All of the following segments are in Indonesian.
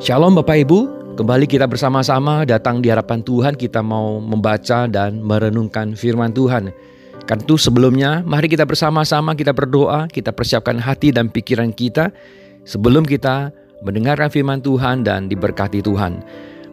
Shalom Bapak Ibu, kembali kita bersama-sama datang di hadapan Tuhan kita mau membaca dan merenungkan firman Tuhan. Kan itu sebelumnya mari kita bersama-sama kita berdoa, kita persiapkan hati dan pikiran kita sebelum kita mendengarkan firman Tuhan dan diberkati Tuhan.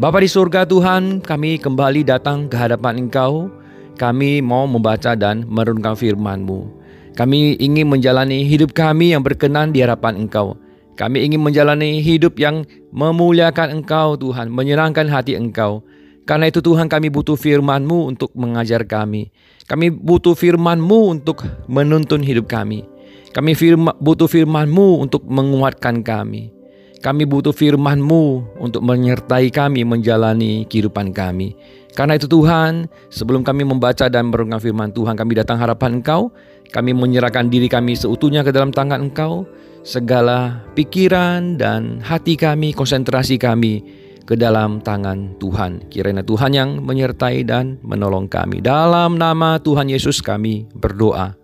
Bapa di surga Tuhan, kami kembali datang ke hadapan Engkau. Kami mau membaca dan merenungkan firman-Mu. Kami ingin menjalani hidup kami yang berkenan di hadapan Engkau. Kami ingin menjalani hidup yang memuliakan Engkau Tuhan, menyenangkan hati Engkau. Karena itu Tuhan kami butuh firman-Mu untuk mengajar kami. Kami butuh firman-Mu untuk menuntun hidup kami. Kami firma, butuh firman-Mu untuk menguatkan kami. Kami butuh firman-Mu untuk menyertai kami menjalani kehidupan kami. Karena itu Tuhan, sebelum kami membaca dan merenungkan firman Tuhan, kami datang harapan Engkau. Kami menyerahkan diri kami seutuhnya ke dalam tangan Engkau segala pikiran dan hati kami, konsentrasi kami ke dalam tangan Tuhan. Kiranya Tuhan yang menyertai dan menolong kami. Dalam nama Tuhan Yesus kami berdoa.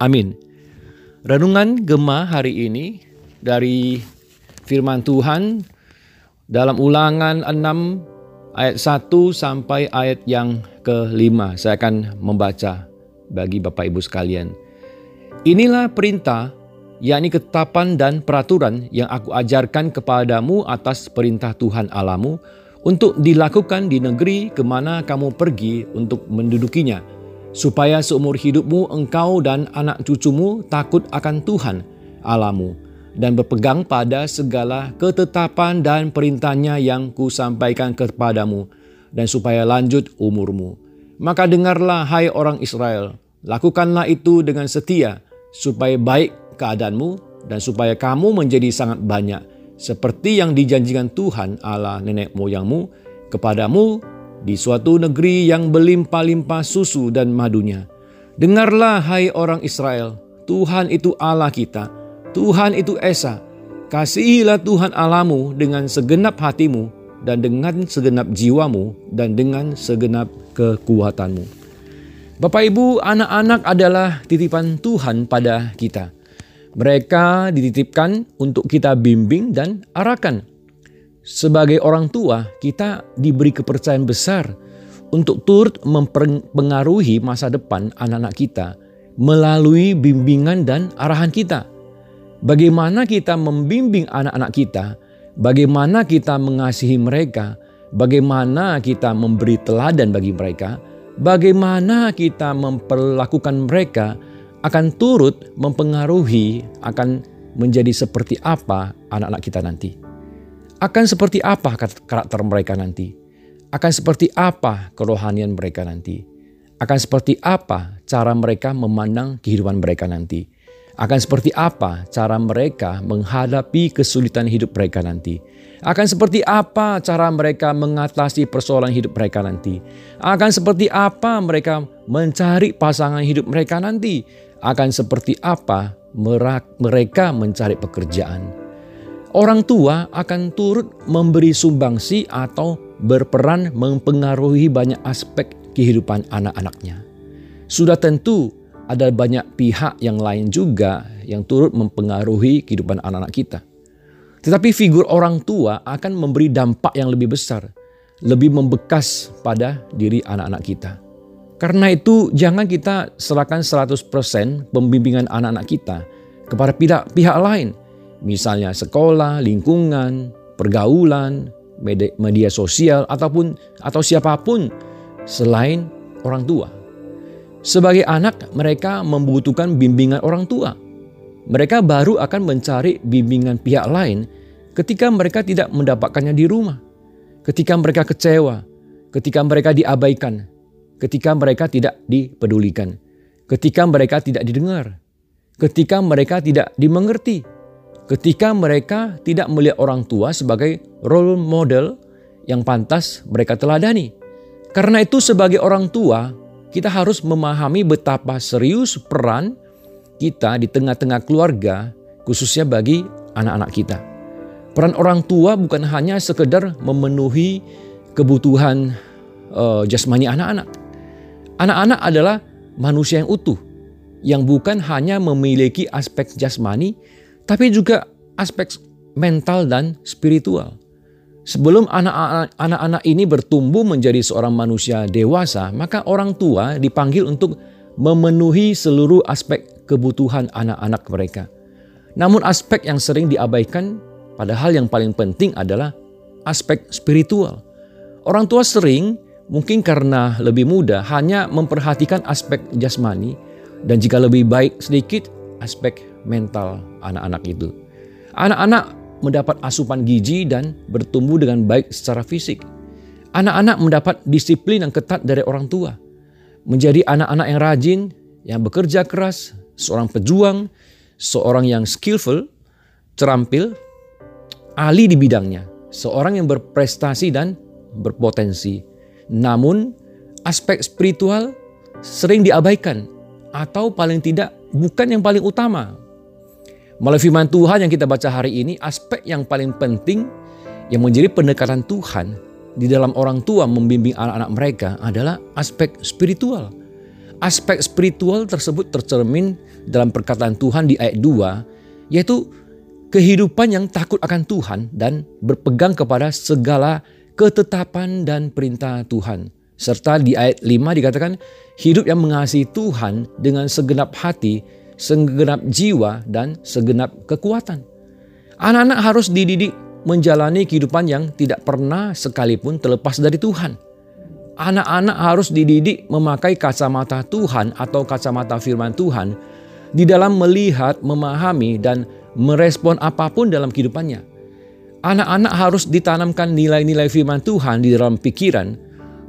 Amin. Renungan Gema hari ini dari firman Tuhan dalam ulangan 6 ayat 1 sampai ayat yang ke-5. Saya akan membaca bagi Bapak Ibu sekalian. Inilah perintah yakni ketetapan dan peraturan yang aku ajarkan kepadamu atas perintah Tuhan Alamu, untuk dilakukan di negeri ke mana kamu pergi untuk mendudukinya, supaya seumur hidupmu engkau dan anak cucumu takut akan Tuhan Alamu, dan berpegang pada segala ketetapan dan perintahnya yang kusampaikan kepadamu, dan supaya lanjut umurmu. Maka dengarlah hai orang Israel, lakukanlah itu dengan setia, supaya baik keadaanmu dan supaya kamu menjadi sangat banyak seperti yang dijanjikan Tuhan Allah nenek moyangmu kepadamu di suatu negeri yang berlimpah-limpah susu dan madunya. Dengarlah hai orang Israel, Tuhan itu Allah kita, Tuhan itu Esa. Kasihilah Tuhan Alamu dengan segenap hatimu dan dengan segenap jiwamu dan dengan segenap kekuatanmu. Bapak Ibu, anak-anak adalah titipan Tuhan pada kita. Mereka dititipkan untuk kita bimbing dan arahkan. Sebagai orang tua, kita diberi kepercayaan besar untuk turut mempengaruhi masa depan anak-anak kita melalui bimbingan dan arahan kita. Bagaimana kita membimbing anak-anak kita, bagaimana kita mengasihi mereka, bagaimana kita memberi teladan bagi mereka, bagaimana kita memperlakukan mereka akan turut mempengaruhi akan menjadi seperti apa anak-anak kita nanti. Akan seperti apa karakter mereka nanti. Akan seperti apa kerohanian mereka nanti. Akan seperti apa cara mereka memandang kehidupan mereka nanti. Akan seperti apa cara mereka menghadapi kesulitan hidup mereka nanti. Akan seperti apa cara mereka mengatasi persoalan hidup mereka nanti. Akan seperti apa mereka mencari pasangan hidup mereka nanti akan seperti apa mereka mencari pekerjaan. Orang tua akan turut memberi sumbangsi atau berperan mempengaruhi banyak aspek kehidupan anak-anaknya. Sudah tentu ada banyak pihak yang lain juga yang turut mempengaruhi kehidupan anak-anak kita. Tetapi figur orang tua akan memberi dampak yang lebih besar, lebih membekas pada diri anak-anak kita. Karena itu jangan kita serahkan 100% pembimbingan anak-anak kita kepada pihak, pihak lain. Misalnya sekolah, lingkungan, pergaulan, media, sosial ataupun atau siapa pun selain orang tua. Sebagai anak mereka membutuhkan bimbingan orang tua. Mereka baru akan mencari bimbingan pihak lain ketika mereka tidak mendapatkannya di rumah. Ketika mereka kecewa, ketika mereka diabaikan, ketika mereka tidak dipedulikan, ketika mereka tidak didengar, ketika mereka tidak dimengerti, ketika mereka tidak melihat orang tua sebagai role model yang pantas mereka teladani. Karena itu sebagai orang tua, kita harus memahami betapa serius peran kita di tengah-tengah keluarga, khususnya bagi anak-anak kita. Peran orang tua bukan hanya sekedar memenuhi kebutuhan uh, jasmani anak-anak, Anak-anak adalah manusia yang utuh, yang bukan hanya memiliki aspek jasmani, tapi juga aspek mental dan spiritual. Sebelum anak-anak ini bertumbuh menjadi seorang manusia dewasa, maka orang tua dipanggil untuk memenuhi seluruh aspek kebutuhan anak-anak mereka. Namun aspek yang sering diabaikan padahal yang paling penting adalah aspek spiritual. Orang tua sering mungkin karena lebih muda hanya memperhatikan aspek jasmani dan jika lebih baik sedikit aspek mental anak-anak itu. Anak-anak mendapat asupan gizi dan bertumbuh dengan baik secara fisik. Anak-anak mendapat disiplin yang ketat dari orang tua. Menjadi anak-anak yang rajin, yang bekerja keras, seorang pejuang, seorang yang skillful, terampil, ahli di bidangnya, seorang yang berprestasi dan berpotensi. Namun, aspek spiritual sering diabaikan atau paling tidak bukan yang paling utama Melalui firman Tuhan yang kita baca hari ini, aspek yang paling penting yang menjadi pendekatan Tuhan di dalam orang tua membimbing anak-anak mereka adalah aspek spiritual. Aspek spiritual tersebut tercermin dalam perkataan Tuhan di ayat 2, yaitu kehidupan yang takut akan Tuhan dan berpegang kepada segala ketetapan dan perintah Tuhan. Serta di ayat 5 dikatakan hidup yang mengasihi Tuhan dengan segenap hati segenap jiwa dan segenap kekuatan. Anak-anak harus dididik menjalani kehidupan yang tidak pernah sekalipun terlepas dari Tuhan. Anak-anak harus dididik memakai kacamata Tuhan atau kacamata firman Tuhan di dalam melihat, memahami, dan merespon apa pun dalam kehidupannya. Anak-anak harus ditanamkan nilai-nilai firman Tuhan di dalam pikiran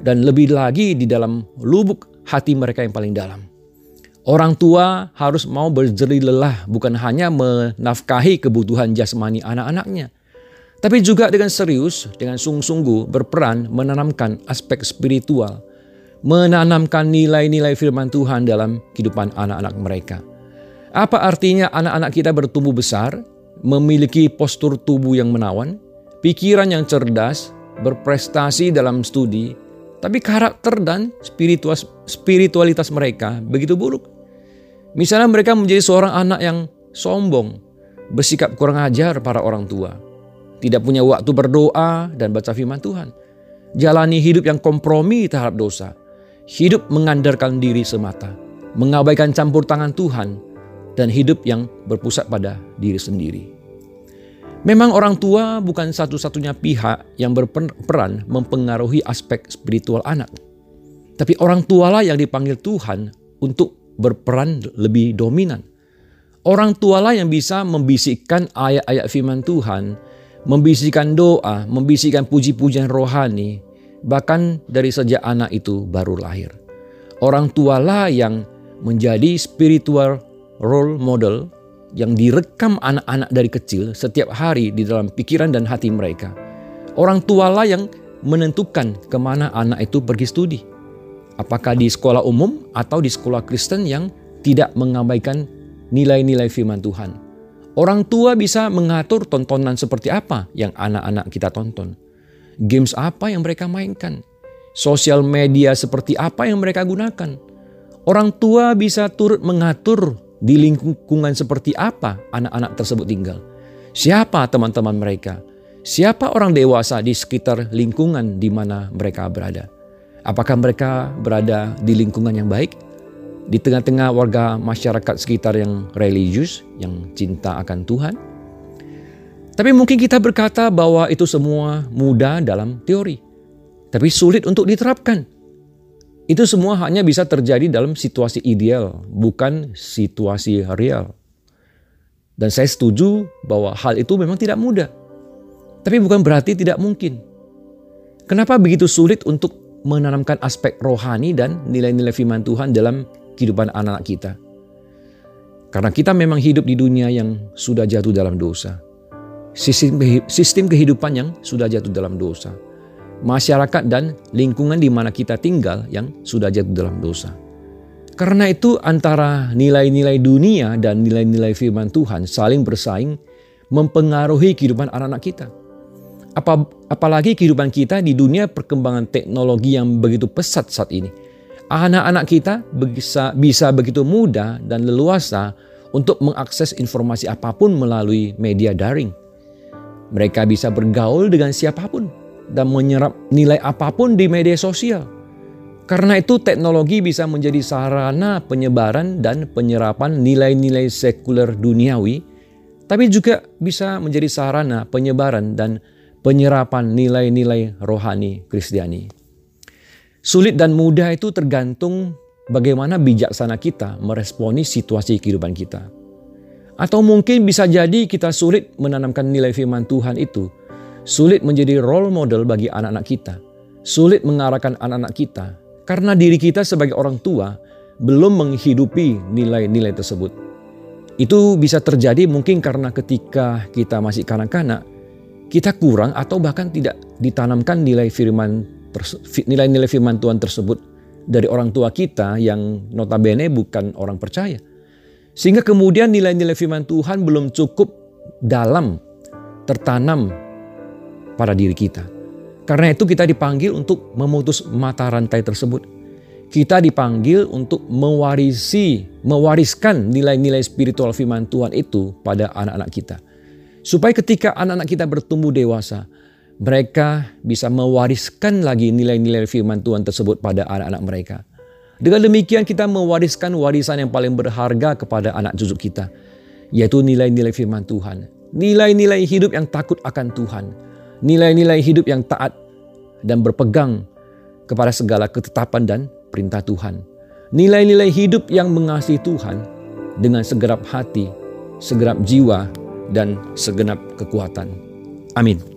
dan lebih lagi di dalam lubuk hati mereka yang paling dalam. Orang tua harus mau berjeri lelah bukan hanya menafkahi kebutuhan jasmani anak-anaknya. Tapi juga dengan serius, dengan sungguh-sungguh berperan menanamkan aspek spiritual. Menanamkan nilai-nilai firman Tuhan dalam kehidupan anak-anak mereka. Apa artinya anak-anak kita bertumbuh besar, memiliki postur tubuh yang menawan, pikiran yang cerdas, berprestasi dalam studi, tapi karakter dan spiritualitas mereka begitu buruk. Misalnya mereka menjadi seorang anak yang sombong, bersikap kurang ajar para orang tua, tidak punya waktu berdoa dan baca firman Tuhan, jalani hidup yang kompromi terhadap dosa, hidup mengandalkan diri semata, mengabaikan campur tangan Tuhan, dan hidup yang berpusat pada diri sendiri. Memang orang tua bukan satu-satunya pihak yang berperan mempengaruhi aspek spiritual anak. Tapi orang tualah yang dipanggil Tuhan untuk berperan lebih dominan. Orang tualah yang bisa membisikkan ayat-ayat firman Tuhan, membisikkan doa, membisikkan puji-pujian rohani, bahkan dari sejak anak itu baru lahir. Orang tualah yang menjadi spiritual role model yang direkam anak-anak dari kecil setiap hari di dalam pikiran dan hati mereka. Orang tualah yang menentukan ke mana anak itu pergi studi apakah di sekolah umum atau di sekolah Kristen yang tidak mengabaikan nilai-nilai firman Tuhan. Orang tua bisa mengatur tontonan seperti apa yang anak-anak kita tonton. Games apa yang mereka mainkan. Sosial media seperti apa yang mereka gunakan. Orang tua bisa turut mengatur di lingkungan seperti apa anak-anak tersebut tinggal. Siapa teman-teman mereka? Siapa orang dewasa di sekitar lingkungan di mana mereka berada? Apakah mereka berada di lingkungan yang baik? Di tengah-tengah warga masyarakat sekitar yang religius, yang cinta akan Tuhan? Tapi mungkin kita berkata bahwa itu semua mudah dalam teori. Tapi sulit untuk diterapkan. Itu semua hanya bisa terjadi dalam situasi ideal, bukan situasi real. Dan saya setuju bahwa hal itu memang tidak mudah. Tapi bukan berarti tidak mungkin. Kenapa begitu sulit untuk menanamkan aspek rohani dan nilai-nilai firman Tuhan dalam kehidupan anak-anak kita. Karena kita memang hidup di dunia yang sudah jatuh dalam dosa. Sistem, kehidupan yang sudah jatuh dalam dosa. Masyarakat dan lingkungan di mana kita tinggal yang sudah jatuh dalam dosa. Karena itu antara nilai-nilai dunia dan nilai-nilai firman Tuhan saling bersaing mempengaruhi kehidupan anak-anak kita. Apa, apalagi kehidupan kita di dunia perkembangan teknologi yang begitu pesat saat ini. Anak-anak kita bisa, bisa begitu mudah dan leluasa untuk mengakses informasi apa pun melalui media daring. Mereka bisa bergaul dengan siapa pun dan menyerap nilai apa pun di media sosial. Karena itu teknologi bisa menjadi sarana penyebaran dan penyerapan nilai-nilai sekuler duniawi, tapi juga bisa menjadi sarana penyebaran dan penyerapan nilai-nilai rohani Kristiani. Sulit dan mudah itu tergantung bagaimana bijaksana kita meresponi situasi kehidupan kita. Atau mungkin bisa jadi kita sulit menanamkan nilai firman Tuhan itu, sulit menjadi role model bagi anak-anak kita, sulit mengarahkan anak-anak kita, karena diri kita sebagai orang tua belum menghidupi nilai-nilai tersebut. Itu bisa terjadi mungkin karena ketika kita masih kanak-kanak, kita kurang atau bahkan tidak ditanamkan nilai firman nilai-nilai firman Tuhan tersebut dari orang tua kita yang notabene bukan orang percaya. Sehingga kemudian nilai-nilai firman Tuhan belum cukup dalam tertanam pada diri kita. Karena itu kita dipanggil untuk memutus mata rantai tersebut. Kita dipanggil untuk mewarisi, mewariskan nilai-nilai spiritual firman Tuhan itu pada anak-anak kita. Supaya ketika anak-anak kita bertumbuh dewasa, mereka bisa mewariskan lagi nilai-nilai firman Tuhan tersebut pada anak-anak mereka. Dengan demikian kita mewariskan warisan yang paling berharga kepada anak cucu kita, yaitu nilai-nilai firman Tuhan. Nilai-nilai hidup yang takut akan Tuhan. Nilai-nilai hidup yang taat dan berpegang kepada segala ketetapan dan perintah Tuhan. Nilai-nilai hidup yang mengasihi Tuhan dengan segenap hati, segenap jiwa, dan segenap kekuatan. Amin.